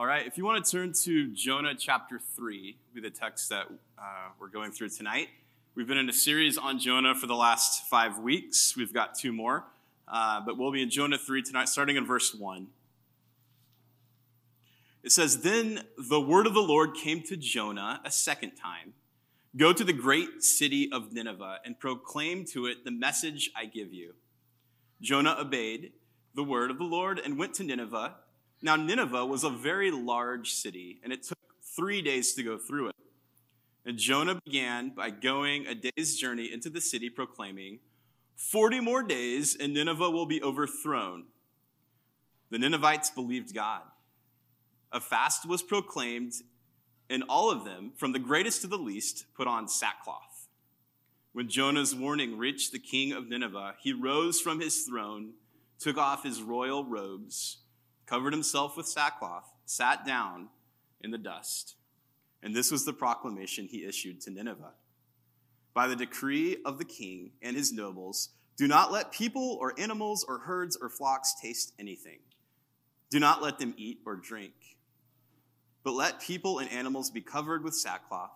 All right, if you want to turn to Jonah chapter 3, be the text that uh, we're going through tonight. We've been in a series on Jonah for the last five weeks. We've got two more, uh, but we'll be in Jonah 3 tonight, starting in verse 1. It says, Then the word of the Lord came to Jonah a second time Go to the great city of Nineveh and proclaim to it the message I give you. Jonah obeyed the word of the Lord and went to Nineveh now, Nineveh was a very large city, and it took three days to go through it. And Jonah began by going a day's journey into the city, proclaiming, 40 more days, and Nineveh will be overthrown. The Ninevites believed God. A fast was proclaimed, and all of them, from the greatest to the least, put on sackcloth. When Jonah's warning reached the king of Nineveh, he rose from his throne, took off his royal robes, covered himself with sackcloth, sat down in the dust. And this was the proclamation he issued to Nineveh. By the decree of the king and his nobles, do not let people or animals or herds or flocks taste anything. Do not let them eat or drink. But let people and animals be covered with sackcloth.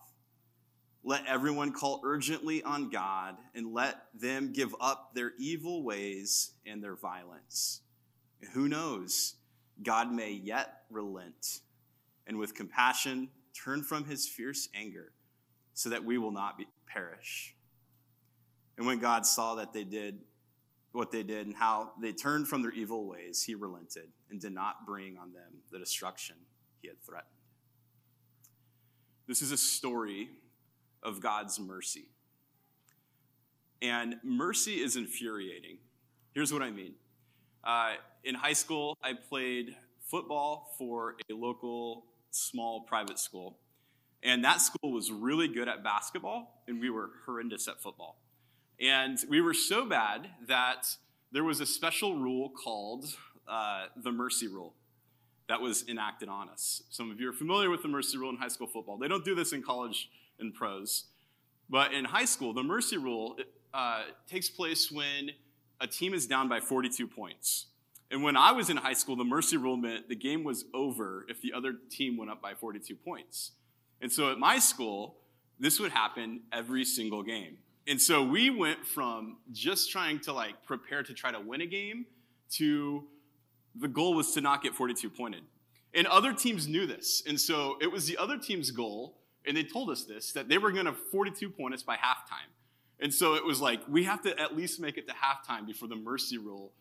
Let everyone call urgently on God, and let them give up their evil ways and their violence. who knows? God may yet relent and with compassion turn from his fierce anger so that we will not be, perish. And when God saw that they did what they did and how they turned from their evil ways, he relented and did not bring on them the destruction he had threatened. This is a story of God's mercy. And mercy is infuriating. Here's what I mean uh, in high school, I played football for a local small private school. And that school was really good at basketball, and we were horrendous at football. And we were so bad that there was a special rule called uh, the mercy rule that was enacted on us. Some of you are familiar with the mercy rule in high school football. They don't do this in college and pros. But in high school, the mercy rule uh, takes place when a team is down by 42 points. And when I was in high school, the mercy rule meant the game was over if the other team went up by 42 points. And so at my school, this would happen every single game. And so we went from just trying to like prepare to try to win a game to the goal was to not get 42 pointed. And other teams knew this. And so it was the other team's goal, and they told us this, that they were going to 42 point us by halftime. And so it was like, we have to at least make it to halftime before the mercy rule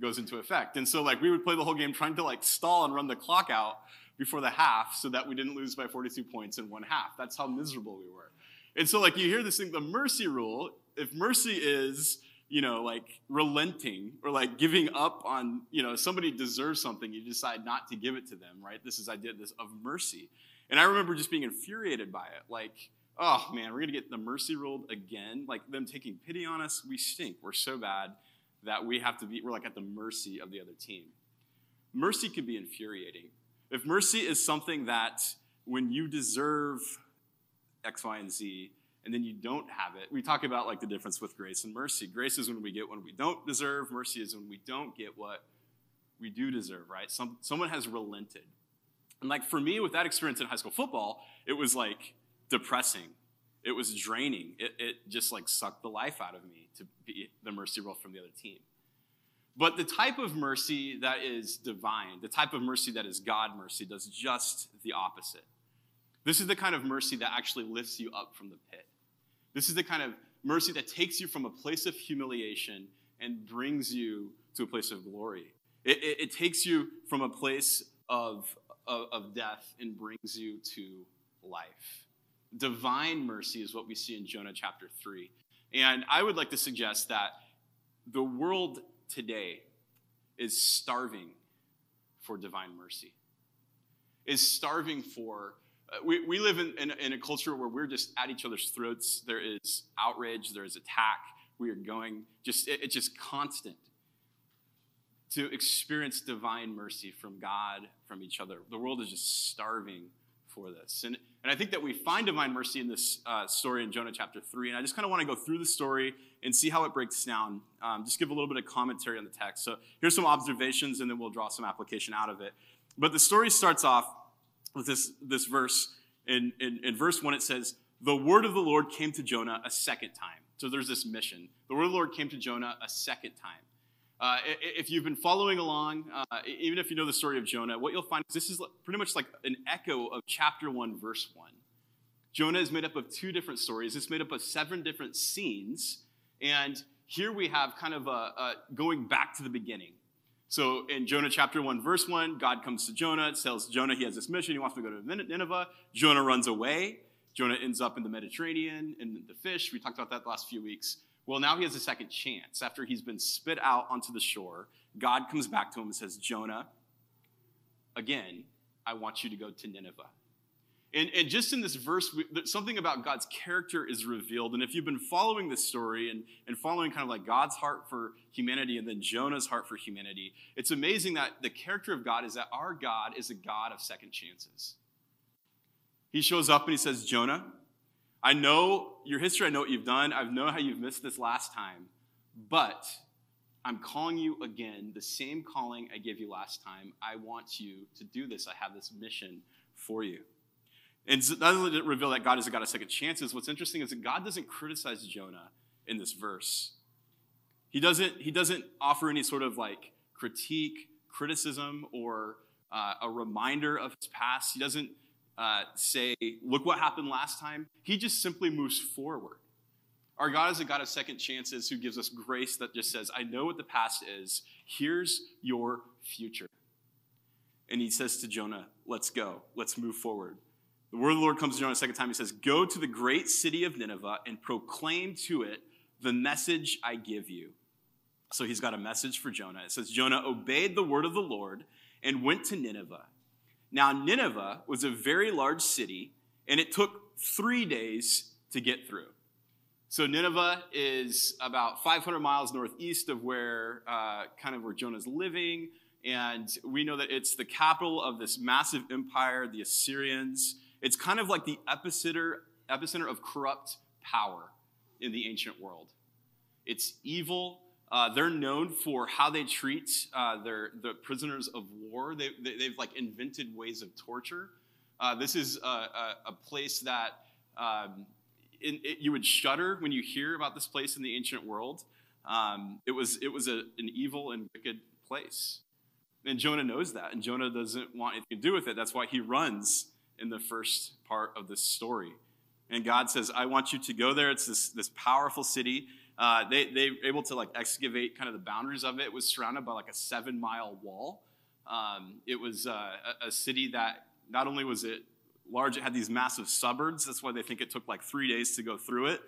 goes into effect. And so like we would play the whole game trying to like stall and run the clock out before the half so that we didn't lose by 42 points in one half. That's how miserable we were. And so like you hear this thing, the mercy rule, if mercy is, you know, like relenting or like giving up on, you know, somebody deserves something, you decide not to give it to them, right? This is idea this of mercy. And I remember just being infuriated by it. Like, oh man, we're going to get the mercy ruled again. Like them taking pity on us. We stink. We're so bad that we have to be, we're like at the mercy of the other team. Mercy can be infuriating. If mercy is something that when you deserve X, Y, and Z, and then you don't have it, we talk about like the difference with grace and mercy. Grace is when we get what we don't deserve, mercy is when we don't get what we do deserve, right? Some, someone has relented. And like for me, with that experience in high school football, it was like, depressing. It was draining. It, it just like sucked the life out of me to be the mercy role from the other team. But the type of mercy that is divine, the type of mercy that is God mercy, does just the opposite. This is the kind of mercy that actually lifts you up from the pit. This is the kind of mercy that takes you from a place of humiliation and brings you to a place of glory. It, it, it takes you from a place of, of, of death and brings you to life. Divine mercy is what we see in Jonah chapter 3. And I would like to suggest that the world today is starving for divine mercy, is starving for. Uh, we, we live in, in, in a culture where we're just at each other's throats. There is outrage, there is attack. We are going, just it, it's just constant to experience divine mercy from God, from each other. The world is just starving for this. And, and I think that we find divine mercy in this uh, story in Jonah chapter 3. And I just kind of want to go through the story and see how it breaks down. Um, just give a little bit of commentary on the text. So here's some observations, and then we'll draw some application out of it. But the story starts off with this, this verse. In, in, in verse 1, it says, The word of the Lord came to Jonah a second time. So there's this mission. The word of the Lord came to Jonah a second time. Uh, if you've been following along, uh, even if you know the story of Jonah, what you'll find is this is pretty much like an echo of chapter 1, verse 1. Jonah is made up of two different stories. It's made up of seven different scenes. And here we have kind of a, a going back to the beginning. So in Jonah chapter 1, verse 1, God comes to Jonah, tells Jonah he has this mission. He wants to go to Nineveh. Jonah runs away. Jonah ends up in the Mediterranean, in the fish. We talked about that last few weeks. Well, now he has a second chance. After he's been spit out onto the shore, God comes back to him and says, Jonah, again, I want you to go to Nineveh. And, and, just in this verse, something about God's character is revealed. And if you've been following this story and, and following kind of like God's heart for humanity and then Jonah's heart for humanity, it's amazing that the character of God is that our God is a God of second chances. He shows up and he says, Jonah, I know your history, I know what you've done, I know how you've missed this last time, but I'm calling you again, the same calling I gave you last time. I want you to do this. I have this mission for you. And did it reveal that God is a God of second chances, what's interesting is that God doesn't criticize Jonah in this verse. He doesn't, he doesn't offer any sort of like critique, criticism, or uh, a reminder of his past. He doesn't uh, say, look what happened last time. He just simply moves forward. Our God is a God of second chances who gives us grace that just says, I know what the past is. Here's your future. And he says to Jonah, Let's go. Let's move forward. The word of the Lord comes to Jonah a second time. He says, Go to the great city of Nineveh and proclaim to it the message I give you. So he's got a message for Jonah. It says, Jonah obeyed the word of the Lord and went to Nineveh now, Nineveh was a very large city, and it took three days to get through. So Nineveh is about 500 miles northeast of where, uh, kind of where Jonah's living, and we know that it's the capital of this massive empire, the Assyrians. It's kind of like the epicenter, epicenter of corrupt power in the ancient world. It's evil, uh, they're known for how they treat uh, their the prisoners of war. They, they, have like invented ways of torture. Uh, this is a, a, a place that um, in, it, you would shudder when you hear about this place in the ancient world. Um, it was it was a, an evil and wicked place, and Jonah knows that, and Jonah doesn't want anything to do with it. That's why he runs in the first part of this story. And God says, "I want you to go there. It's this this powerful city." Uh, they, they were able to like excavate kind of the boundaries of it. It was surrounded by like a seven mile wall. Um, it was uh, a, a, city that not only was it large, it had these massive suburbs. That's why they think it took like three days to go through it.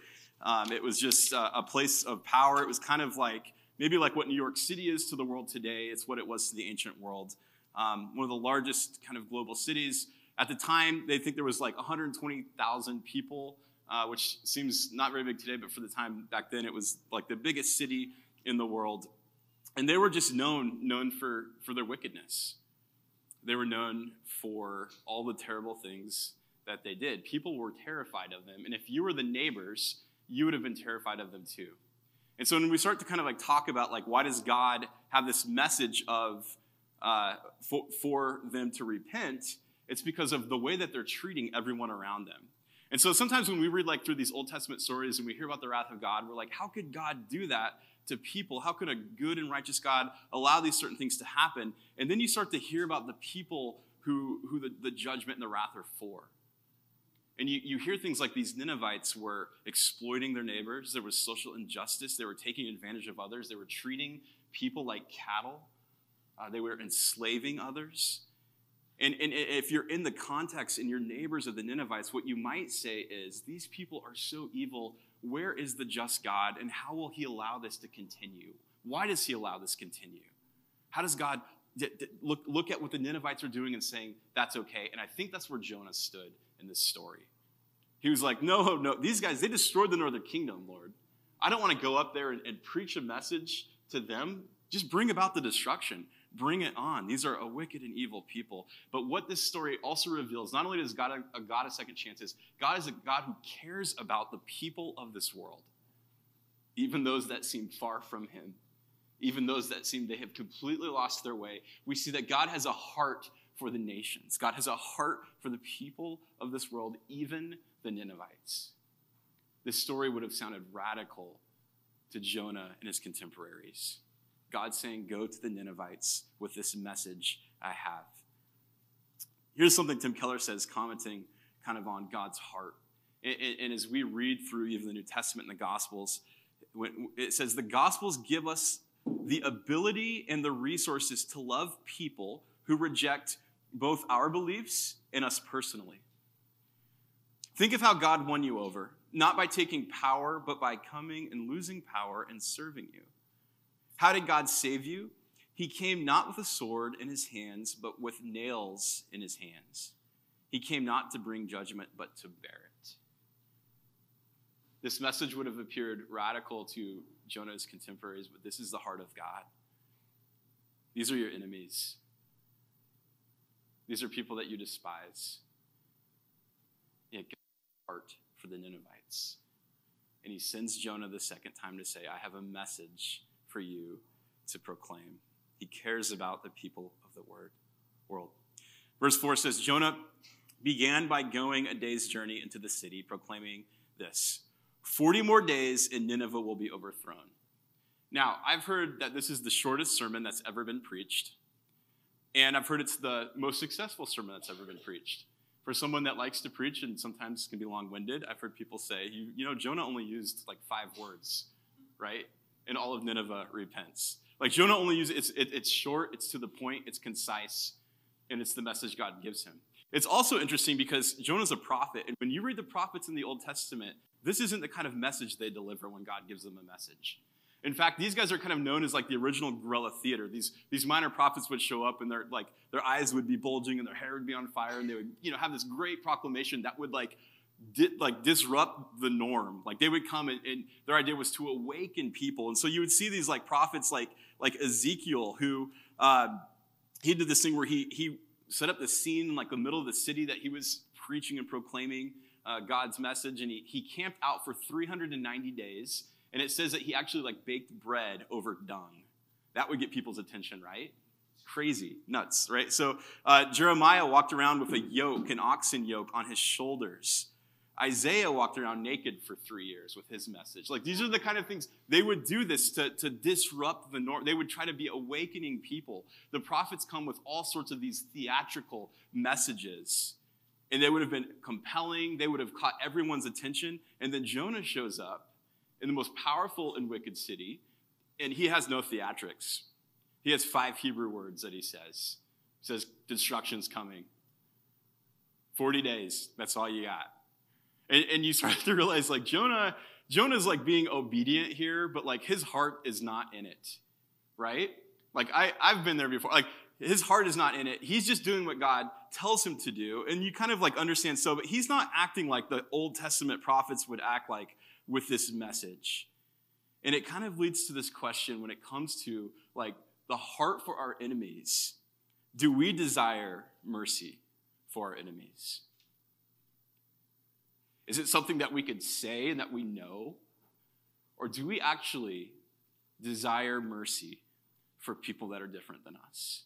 Um, it was just uh, a place of power. It was kind of like maybe like what New York City is to the world today. It's what it was to the ancient world. Um, one of the largest kind of global cities. At the time, they think there was like 120,000 people uh, which seems not very big today, but for the time back then, it was like the biggest city in the world. And they were just known, known for, for their wickedness. They were known for all the terrible things that they did. People were terrified of them. And if you were the neighbors, you would have been terrified of them too. And so when we start to kind of like talk about like why does God have this message of uh, for, for them to repent, it's because of the way that they're treating everyone around them. And so sometimes when we read like through these Old Testament stories and we hear about the wrath of God, we're like, how could God do that to people? How could a good and righteous God allow these certain things to happen? And then you start to hear about the people who, who the, the judgment and the wrath are for. And you, you hear things like these Ninevites were exploiting their neighbors. There was social injustice. They were taking advantage of others. They were treating people like cattle. Uh, they were enslaving others. And, and if you're in the context and your neighbors of the Ninevites, what you might say is, These people are so evil. Where is the just God? And how will he allow this to continue? Why does he allow this to continue? How does God d- d- look, look at what the Ninevites are doing and saying, That's okay? And I think that's where Jonah stood in this story. He was like, No, no, these guys, they destroyed the northern kingdom, Lord. I don't want to go up there and, and preach a message to them. Just bring about the destruction. Bring it on. These are a wicked and evil people. But what this story also reveals, not only does God a, a God of second chances, God is a God who cares about the people of this world, even those that seem far from Him, even those that seem they have completely lost their way. We see that God has a heart for the nations. God has a heart for the people of this world, even the Ninevites. This story would have sounded radical to Jonah and his contemporaries. God saying, Go to the Ninevites with this message I have. Here's something Tim Keller says, commenting kind of on God's heart. And as we read through even the New Testament and the Gospels, it says the Gospels give us the ability and the resources to love people who reject both our beliefs and us personally. Think of how God won you over, not by taking power, but by coming and losing power and serving you. How did God save you? He came not with a sword in his hands, but with nails in his hands. He came not to bring judgment, but to bear it. This message would have appeared radical to Jonah's contemporaries, but this is the heart of God. These are your enemies. These are people that you despise. God heart for the Ninevites. And he sends Jonah the second time to say, I have a message for you to proclaim. He cares about the people of the word, world. Verse 4 says, Jonah began by going a day's journey into the city, proclaiming this 40 more days and Nineveh will be overthrown. Now, I've heard that this is the shortest sermon that's ever been preached. And I've heard it's the most successful sermon that's ever been preached. For someone that likes to preach and sometimes can be long winded, I've heard people say, you, you know, Jonah only used like five words, right? And all of Nineveh repents. Like Jonah only uses it's, it, it's short, it's to the point, it's concise, and it's the message God gives him. It's also interesting because Jonah's a prophet, and when you read the prophets in the Old Testament, this isn't the kind of message they deliver when God gives them a message. In fact, these guys are kind of known as like the original guerrilla theater. These, these minor prophets would show up and their like their eyes would be bulging and their hair would be on fire and they would you know have this great proclamation that would like di- like disrupt the norm. Like they would come and, and their idea was to awaken people. And so you would see these like prophets like like Ezekiel who uh, he did this thing where he he set up the scene in like the middle of the city that he was preaching and proclaiming uh, God's message and he, he camped out for 390 days and it says that he actually like baked bread over dung. That would get people's attention, right? Crazy, nuts, right? So uh, Jeremiah walked around with a yoke, an oxen yoke, on his shoulders. Isaiah walked around naked for three years with his message. Like these are the kind of things they would do this to, to disrupt the norm. They would try to be awakening people. The prophets come with all sorts of these theatrical messages. And they would have been compelling, they would have caught everyone's attention. And then Jonah shows up in the most powerful and wicked city, and he has no theatrics. He has five Hebrew words that he says. He says, Destruction's coming. 40 days, that's all you got. And, and you start to realize, like, Jonah, Jonah's like being obedient here, but like his heart is not in it, right? Like, I, I've been there before. Like, his heart is not in it. He's just doing what God tells him to do. And you kind of like understand so, but he's not acting like the Old Testament prophets would act like with this message. And it kind of leads to this question when it comes to like the heart for our enemies. Do we desire mercy for our enemies? Is it something that we could say and that we know? Or do we actually desire mercy for people that are different than us?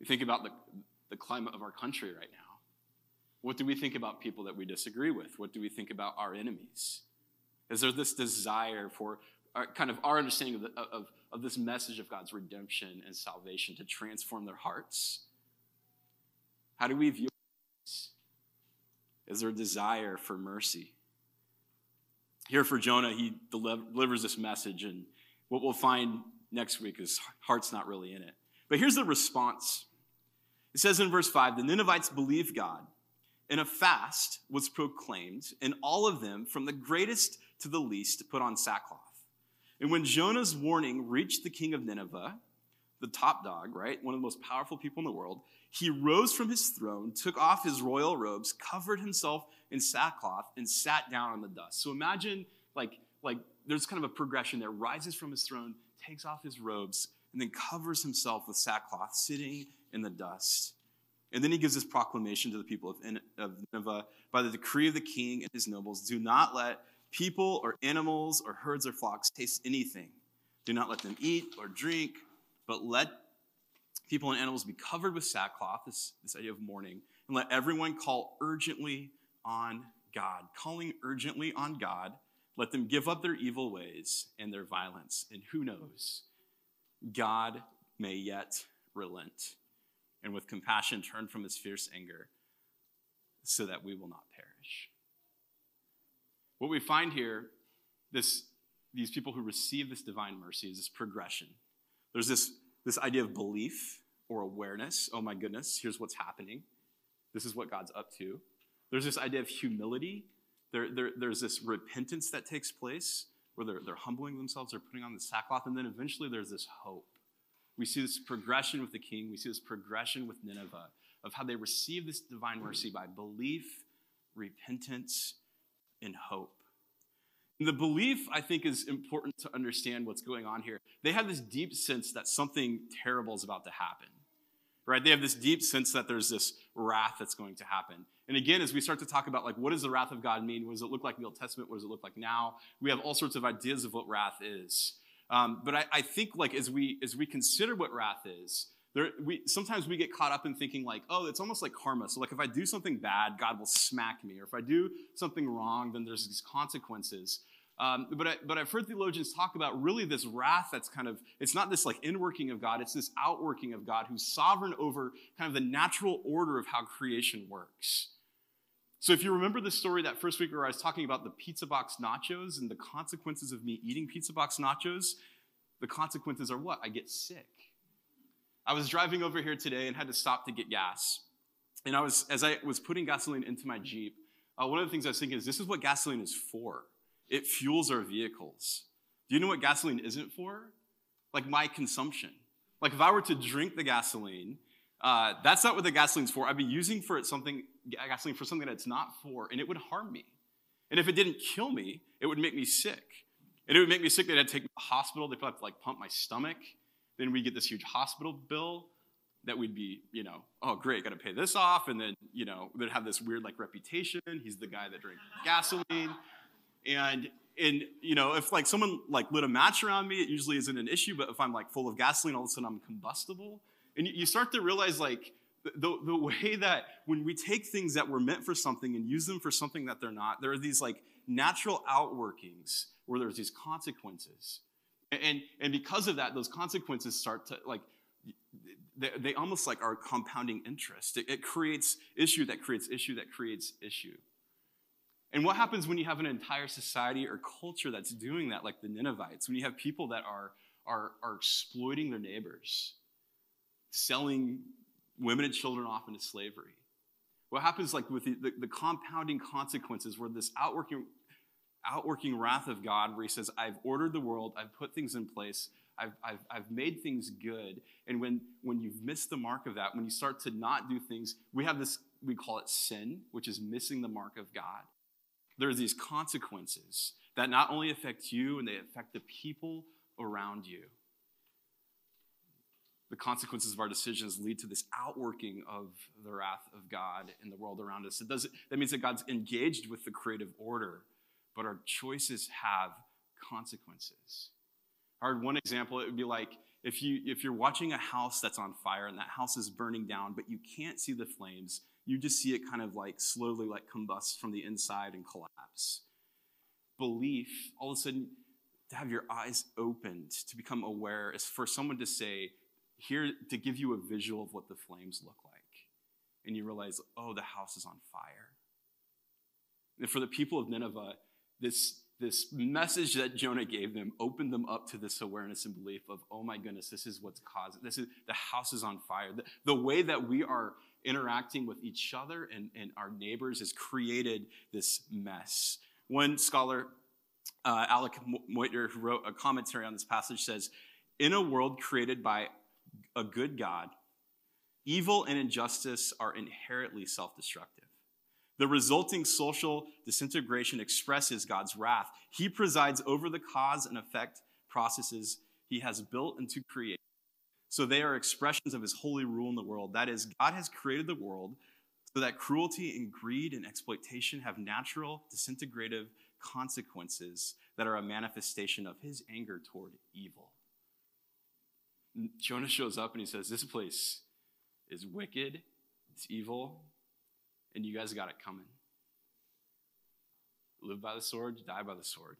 We think about the, the climate of our country right now. What do we think about people that we disagree with? What do we think about our enemies? Is there this desire for our, kind of our understanding of, the, of, of this message of God's redemption and salvation to transform their hearts? How do we view? Is there a desire for mercy? Here for Jonah, he delivers this message, and what we'll find next week is heart's not really in it. But here's the response. It says in verse 5 the Ninevites believed God and a fast was proclaimed, and all of them, from the greatest to the least, put on sackcloth. And when Jonah's warning reached the king of Nineveh, the top dog, right, one of the most powerful people in the world, he rose from his throne, took off his royal robes, covered himself in sackcloth, and sat down on the dust. So imagine, like, like there's kind of a progression there. Rises from his throne, takes off his robes, and then covers himself with sackcloth, sitting in the dust. And then he gives this proclamation to the people of Nineveh by the decree of the king and his nobles do not let people or animals or herds or flocks taste anything. Do not let them eat or drink, but let people and animals be covered with sackcloth, this, this idea of mourning, and let everyone call urgently on God. Calling urgently on God, let them give up their evil ways and their violence. And who knows, God may yet relent and with compassion turn from his fierce anger so that we will not perish. What we find here, this, these people who receive this divine mercy, is this progression. There's this, this idea of belief or awareness. Oh my goodness, here's what's happening. This is what God's up to. There's this idea of humility. There, there, there's this repentance that takes place where they're, they're humbling themselves, they're putting on the sackcloth, and then eventually there's this hope. We see this progression with the king, we see this progression with Nineveh of how they receive this divine mercy by belief, repentance, and hope. And the belief, I think, is important to understand what's going on here. They have this deep sense that something terrible is about to happen, right? They have this deep sense that there's this wrath that's going to happen. And again, as we start to talk about, like, what does the wrath of God mean? What does it look like in the Old Testament? What does it look like now? We have all sorts of ideas of what wrath is. Um, but I, I think, like, as we as we consider what wrath is, there, we, sometimes we get caught up in thinking like, oh, it's almost like karma. So like if I do something bad, God will smack me, or if I do something wrong, then there's these consequences. Um, but, I, but I've heard theologians talk about really this wrath that's kind of, it's not this like inworking of God, it's this outworking of God who's sovereign over kind of the natural order of how creation works. So if you remember the story that first week where I was talking about the pizza box nachos and the consequences of me eating pizza box nachos, the consequences are what? I get sick. I was driving over here today and had to stop to get gas. And I was, as I was putting gasoline into my Jeep, uh, one of the things I was thinking is this is what gasoline is for. It fuels our vehicles. Do you know what gasoline isn't for? Like my consumption. Like if I were to drink the gasoline, uh, that's not what the gasoline's for. I'd be using for it something gasoline for something that it's not for, and it would harm me. And if it didn't kill me, it would make me sick. And it would make me sick. They'd have to take me to the hospital. They'd have to like pump my stomach. Then we get this huge hospital bill that we'd be, you know, oh great, got to pay this off, and then you know they'd have this weird like reputation. He's the guy that drank gasoline, and and you know if like someone like lit a match around me, it usually isn't an issue. But if I'm like full of gasoline, all of a sudden I'm combustible, and you start to realize like the, the way that when we take things that were meant for something and use them for something that they're not, there are these like natural outworkings where there's these consequences. And, and because of that, those consequences start to like, they, they almost like are compounding interest. It, it creates issue that creates issue that creates issue. And what happens when you have an entire society or culture that's doing that, like the Ninevites, when you have people that are, are, are exploiting their neighbors, selling women and children off into slavery? What happens like with the, the, the compounding consequences where this outworking outworking wrath of God where he says, I've ordered the world, I've put things in place, I've, I've, I've made things good. And when, when you've missed the mark of that, when you start to not do things, we have this, we call it sin, which is missing the mark of God. There's these consequences that not only affect you and they affect the people around you. The consequences of our decisions lead to this outworking of the wrath of God in the world around us. It does, that means that God's engaged with the creative order but our choices have consequences. Or one example, it would be like if you if you're watching a house that's on fire and that house is burning down, but you can't see the flames, you just see it kind of like slowly like combust from the inside and collapse. Belief, all of a sudden, to have your eyes opened, to become aware, is for someone to say, here to give you a visual of what the flames look like. And you realize, oh, the house is on fire. And for the people of Nineveh, this, this message that Jonah gave them opened them up to this awareness and belief of, oh my goodness, this is what's causing this is the house is on fire. The, the way that we are interacting with each other and, and our neighbors has created this mess. One scholar, uh, Alec Motyer, who wrote a commentary on this passage, says, In a world created by a good God, evil and injustice are inherently self destructive. The resulting social disintegration expresses God's wrath. He presides over the cause and effect processes he has built into creation. So they are expressions of his holy rule in the world. That is, God has created the world so that cruelty and greed and exploitation have natural disintegrative consequences that are a manifestation of his anger toward evil. Jonah shows up and he says, This place is wicked, it's evil, and you guys got it coming. Live by the sword, die by the sword.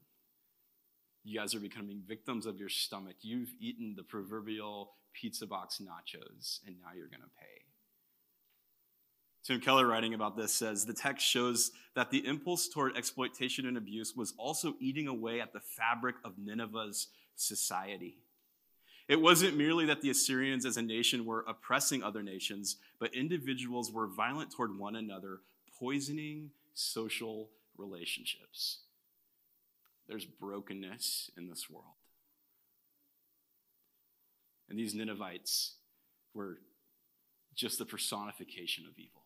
You guys are becoming victims of your stomach. You've eaten the proverbial pizza box nachos, and now you're going to pay. Tim Keller, writing about this, says the text shows that the impulse toward exploitation and abuse was also eating away at the fabric of Nineveh's society. It wasn't merely that the Assyrians as a nation were oppressing other nations, but individuals were violent toward one another, poisoning social relationships. There's brokenness in this world. And these Ninevites were just the personification of evil.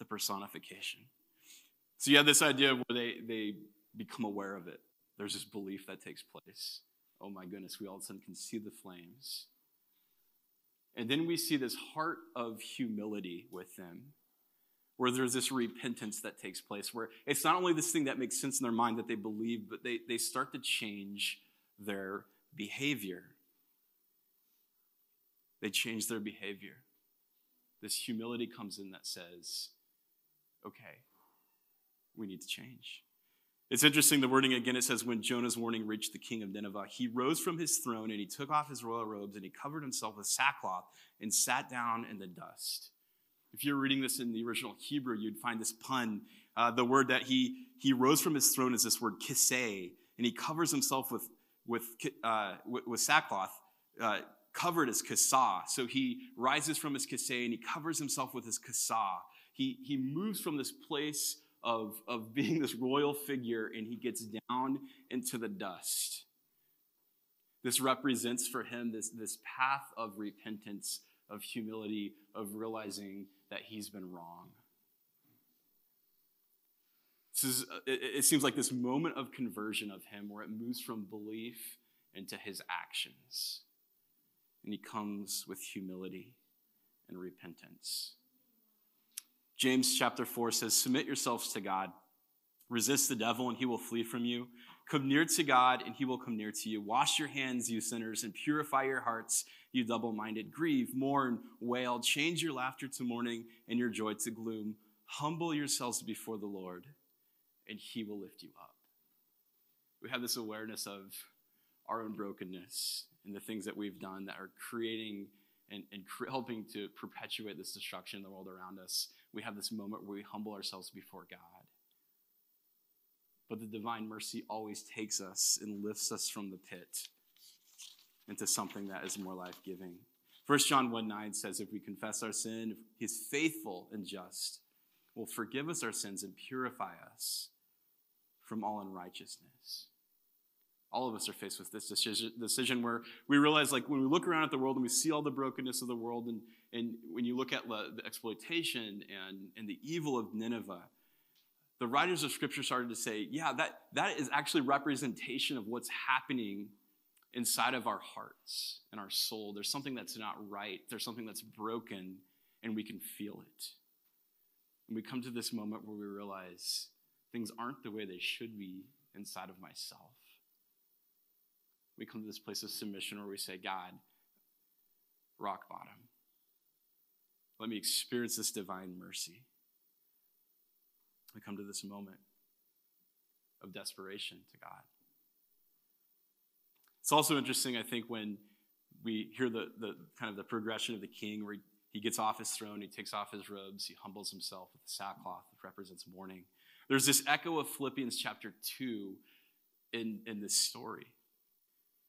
The personification. So you have this idea where they, they become aware of it. There's this belief that takes place. Oh my goodness, we all of a sudden can see the flames. And then we see this heart of humility with them, where there's this repentance that takes place, where it's not only this thing that makes sense in their mind that they believe, but they, they start to change their behavior. They change their behavior. This humility comes in that says, okay, we need to change. It's interesting, the wording again, it says, when Jonah's warning reached the king of Nineveh, he rose from his throne and he took off his royal robes and he covered himself with sackcloth and sat down in the dust. If you're reading this in the original Hebrew, you'd find this pun. Uh, the word that he, he rose from his throne is this word kiseh, and he covers himself with, with, uh, with, sackcloth, uh, covered as kasa. So he rises from his kiseh and he covers himself with his kasa. He, he moves from this place of, of being this royal figure and he gets down into the dust. This represents for him this, this path of repentance, of humility, of realizing that he's been wrong. This is, it, seems like this moment of conversion of him where it moves from belief into his actions. And he comes with humility and repentance. James chapter 4 says, Submit yourselves to God. Resist the devil, and he will flee from you. Come near to God, and he will come near to you. Wash your hands, you sinners, and purify your hearts, you double minded. Grieve, mourn, wail. Change your laughter to mourning and your joy to gloom. Humble yourselves before the Lord, and he will lift you up. We have this awareness of our own brokenness and the things that we've done that are creating and, and helping to perpetuate this destruction in the world around us we have this moment where we humble ourselves before God. But the divine mercy always takes us and lifts us from the pit into something that is more life giving. 1 John 1 9 says, If we confess our sin, He's faithful and just, will forgive us our sins and purify us from all unrighteousness. All of us are faced with this decision where we realize, like, when we look around at the world and we see all the brokenness of the world and and when you look at the exploitation and, and the evil of Nineveh, the writers of scripture started to say, yeah, that, that is actually representation of what's happening inside of our hearts and our soul. There's something that's not right, there's something that's broken, and we can feel it. And we come to this moment where we realize things aren't the way they should be inside of myself. We come to this place of submission where we say, God, rock bottom. Let me experience this divine mercy. I come to this moment of desperation to God. It's also interesting, I think, when we hear the, the kind of the progression of the king where he, he gets off his throne, he takes off his robes, he humbles himself with the sackcloth, which represents mourning. There's this echo of Philippians chapter 2 in, in this story.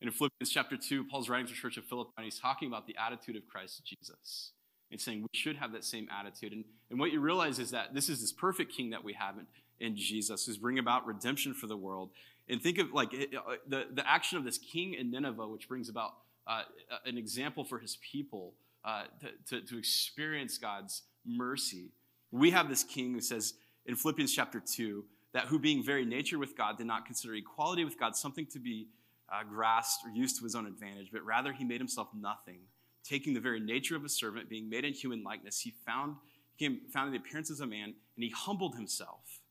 And in Philippians chapter 2, Paul's writing to the church of Philippi, and he's talking about the attitude of Christ Jesus and saying we should have that same attitude. And, and what you realize is that this is this perfect king that we have in, in Jesus, who's bringing about redemption for the world. And think of like uh, the, the action of this king in Nineveh, which brings about uh, an example for his people uh, to, to, to experience God's mercy. We have this king who says in Philippians chapter 2 that who being very nature with God did not consider equality with God something to be uh, grasped or used to his own advantage, but rather he made himself nothing taking the very nature of a servant, being made in human likeness, he found, came, found the appearance as a man, and he humbled himself,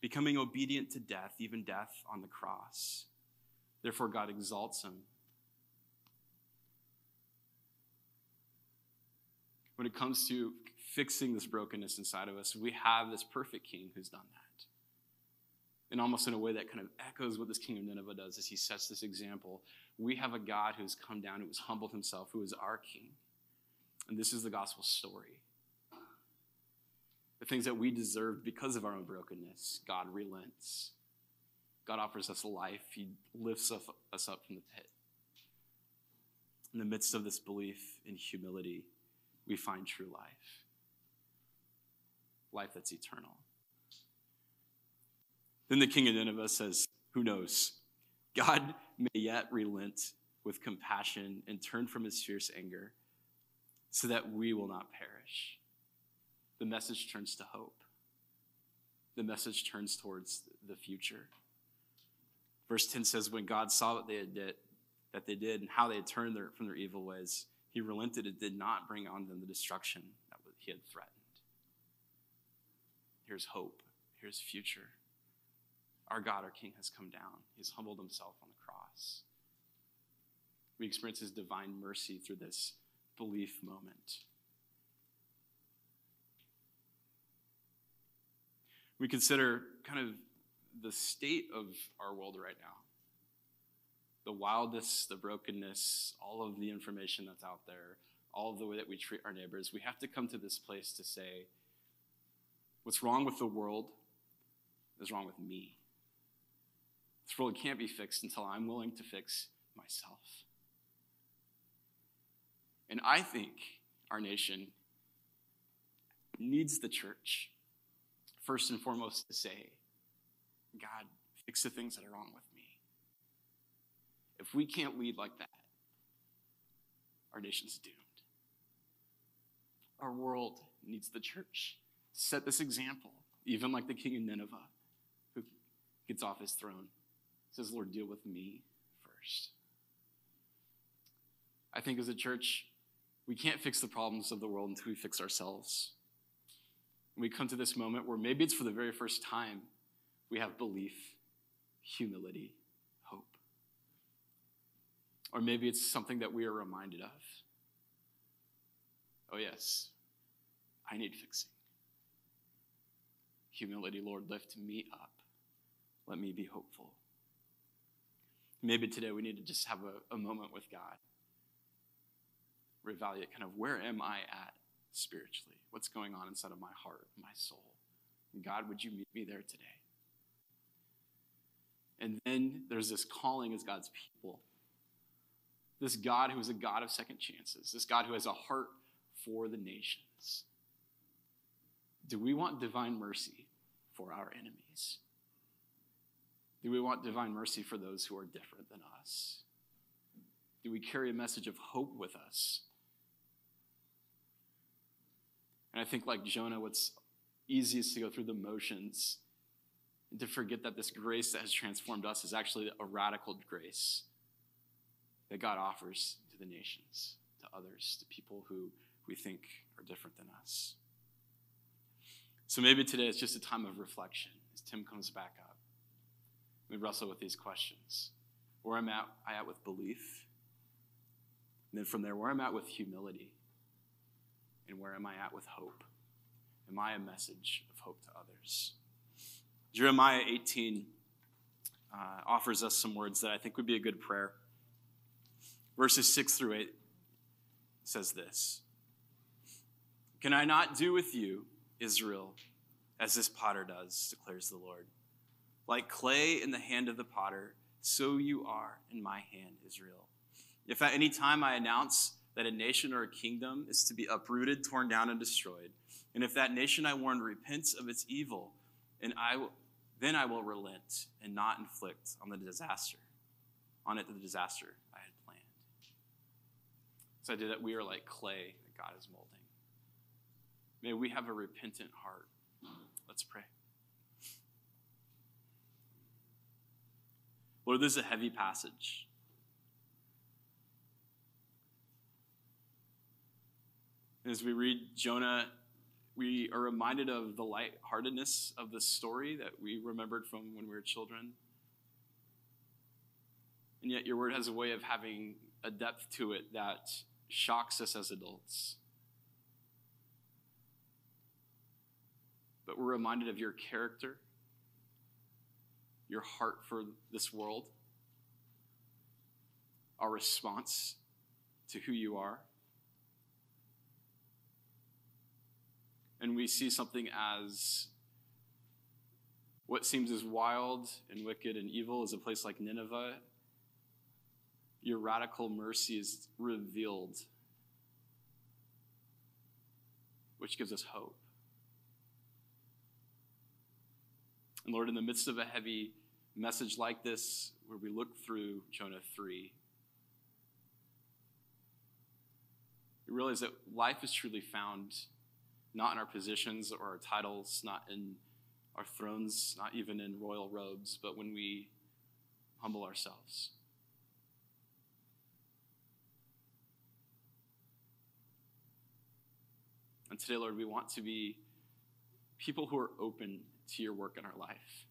becoming obedient to death, even death on the cross. Therefore, God exalts him. When it comes to fixing this brokenness inside of us, we have this perfect king who's done that. And almost in a way that kind of echoes what this king of Nineveh does as he sets this example we have a God who's come down, who has humbled himself, who is our king. And this is the gospel story. The things that we deserved because of our own brokenness, God relents. God offers us life. He lifts us up from the pit. In the midst of this belief in humility, we find true life life that's eternal. Then the king of Nineveh says, Who knows? God may yet relent with compassion and turn from his fierce anger so that we will not perish. The message turns to hope. The message turns towards the future. Verse 10 says, When God saw what they had did, that they did and how they had turned their, from their evil ways, he relented and did not bring on them the destruction that he had threatened. Here's hope. Here's future. Our God, our King, has come down. He's humbled himself on the cross. We experience his divine mercy through this belief moment. We consider kind of the state of our world right now the wildness, the brokenness, all of the information that's out there, all of the way that we treat our neighbors. We have to come to this place to say, what's wrong with the world is wrong with me. This world can't be fixed until I'm willing to fix myself. And I think our nation needs the church, first and foremost, to say, God, fix the things that are wrong with me. If we can't lead like that, our nation's doomed. Our world needs the church to set this example, even like the king of Nineveh who gets off his throne says, Lord, deal with me first. I think as a church, we can't fix the problems of the world until we fix ourselves. And we come to this moment where maybe it's for the very first time we have belief, humility, hope. Or maybe it's something that we are reminded of. Oh, yes, I need fixing. Humility, Lord, lift me up. Let me be hopeful. Maybe today we need to just have a, a moment with God. Reevaluate kind of where am I at spiritually? What's going on inside of my heart, my soul? And God, would you meet me there today? And then there's this calling as God's people. This God who is a God of second chances, this God who has a heart for the nations. Do we want divine mercy for our enemies? Do we want divine mercy for those who are different than us? Do we carry a message of hope with us? And I think, like Jonah, what's easiest to go through the motions and to forget that this grace that has transformed us is actually a radical grace that God offers to the nations, to others, to people who we think are different than us. So maybe today is just a time of reflection as Tim comes back up we wrestle with these questions. Where am I at with belief? And then from there, where am I at with humility? And where am I at with hope? Am I a message of hope to others? Jeremiah 18 uh, offers us some words that I think would be a good prayer. Verses 6 through 8 says this Can I not do with you, Israel, as this potter does, declares the Lord? Like clay in the hand of the potter, so you are in my hand, Israel. If at any time I announce that a nation or a kingdom is to be uprooted, torn down, and destroyed, and if that nation I warn repents of its evil, and I will, then I will relent and not inflict on the disaster, on it the disaster I had planned. So I did that we are like clay that God is molding. May we have a repentant heart. Let's pray. Lord, this is a heavy passage. As we read Jonah, we are reminded of the lightheartedness of the story that we remembered from when we were children. And yet, your word has a way of having a depth to it that shocks us as adults. But we're reminded of your character your heart for this world, our response to who you are. And we see something as what seems as wild and wicked and evil as a place like Nineveh. Your radical mercy is revealed, which gives us hope. And Lord, in the midst of a heavy message like this, where we look through Jonah 3, we realize that life is truly found not in our positions or our titles, not in our thrones, not even in royal robes, but when we humble ourselves. And today, Lord, we want to be people who are open to your work in our life,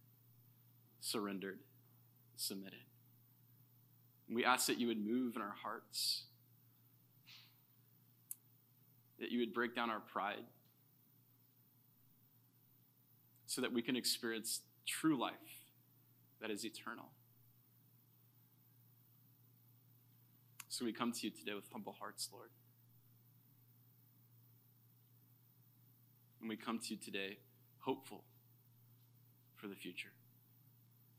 surrendered, submitted. And we ask that you would move in our hearts, that you would break down our pride, so that we can experience true life that is eternal. So we come to you today with humble hearts, Lord. And we come to you today hopeful for the future.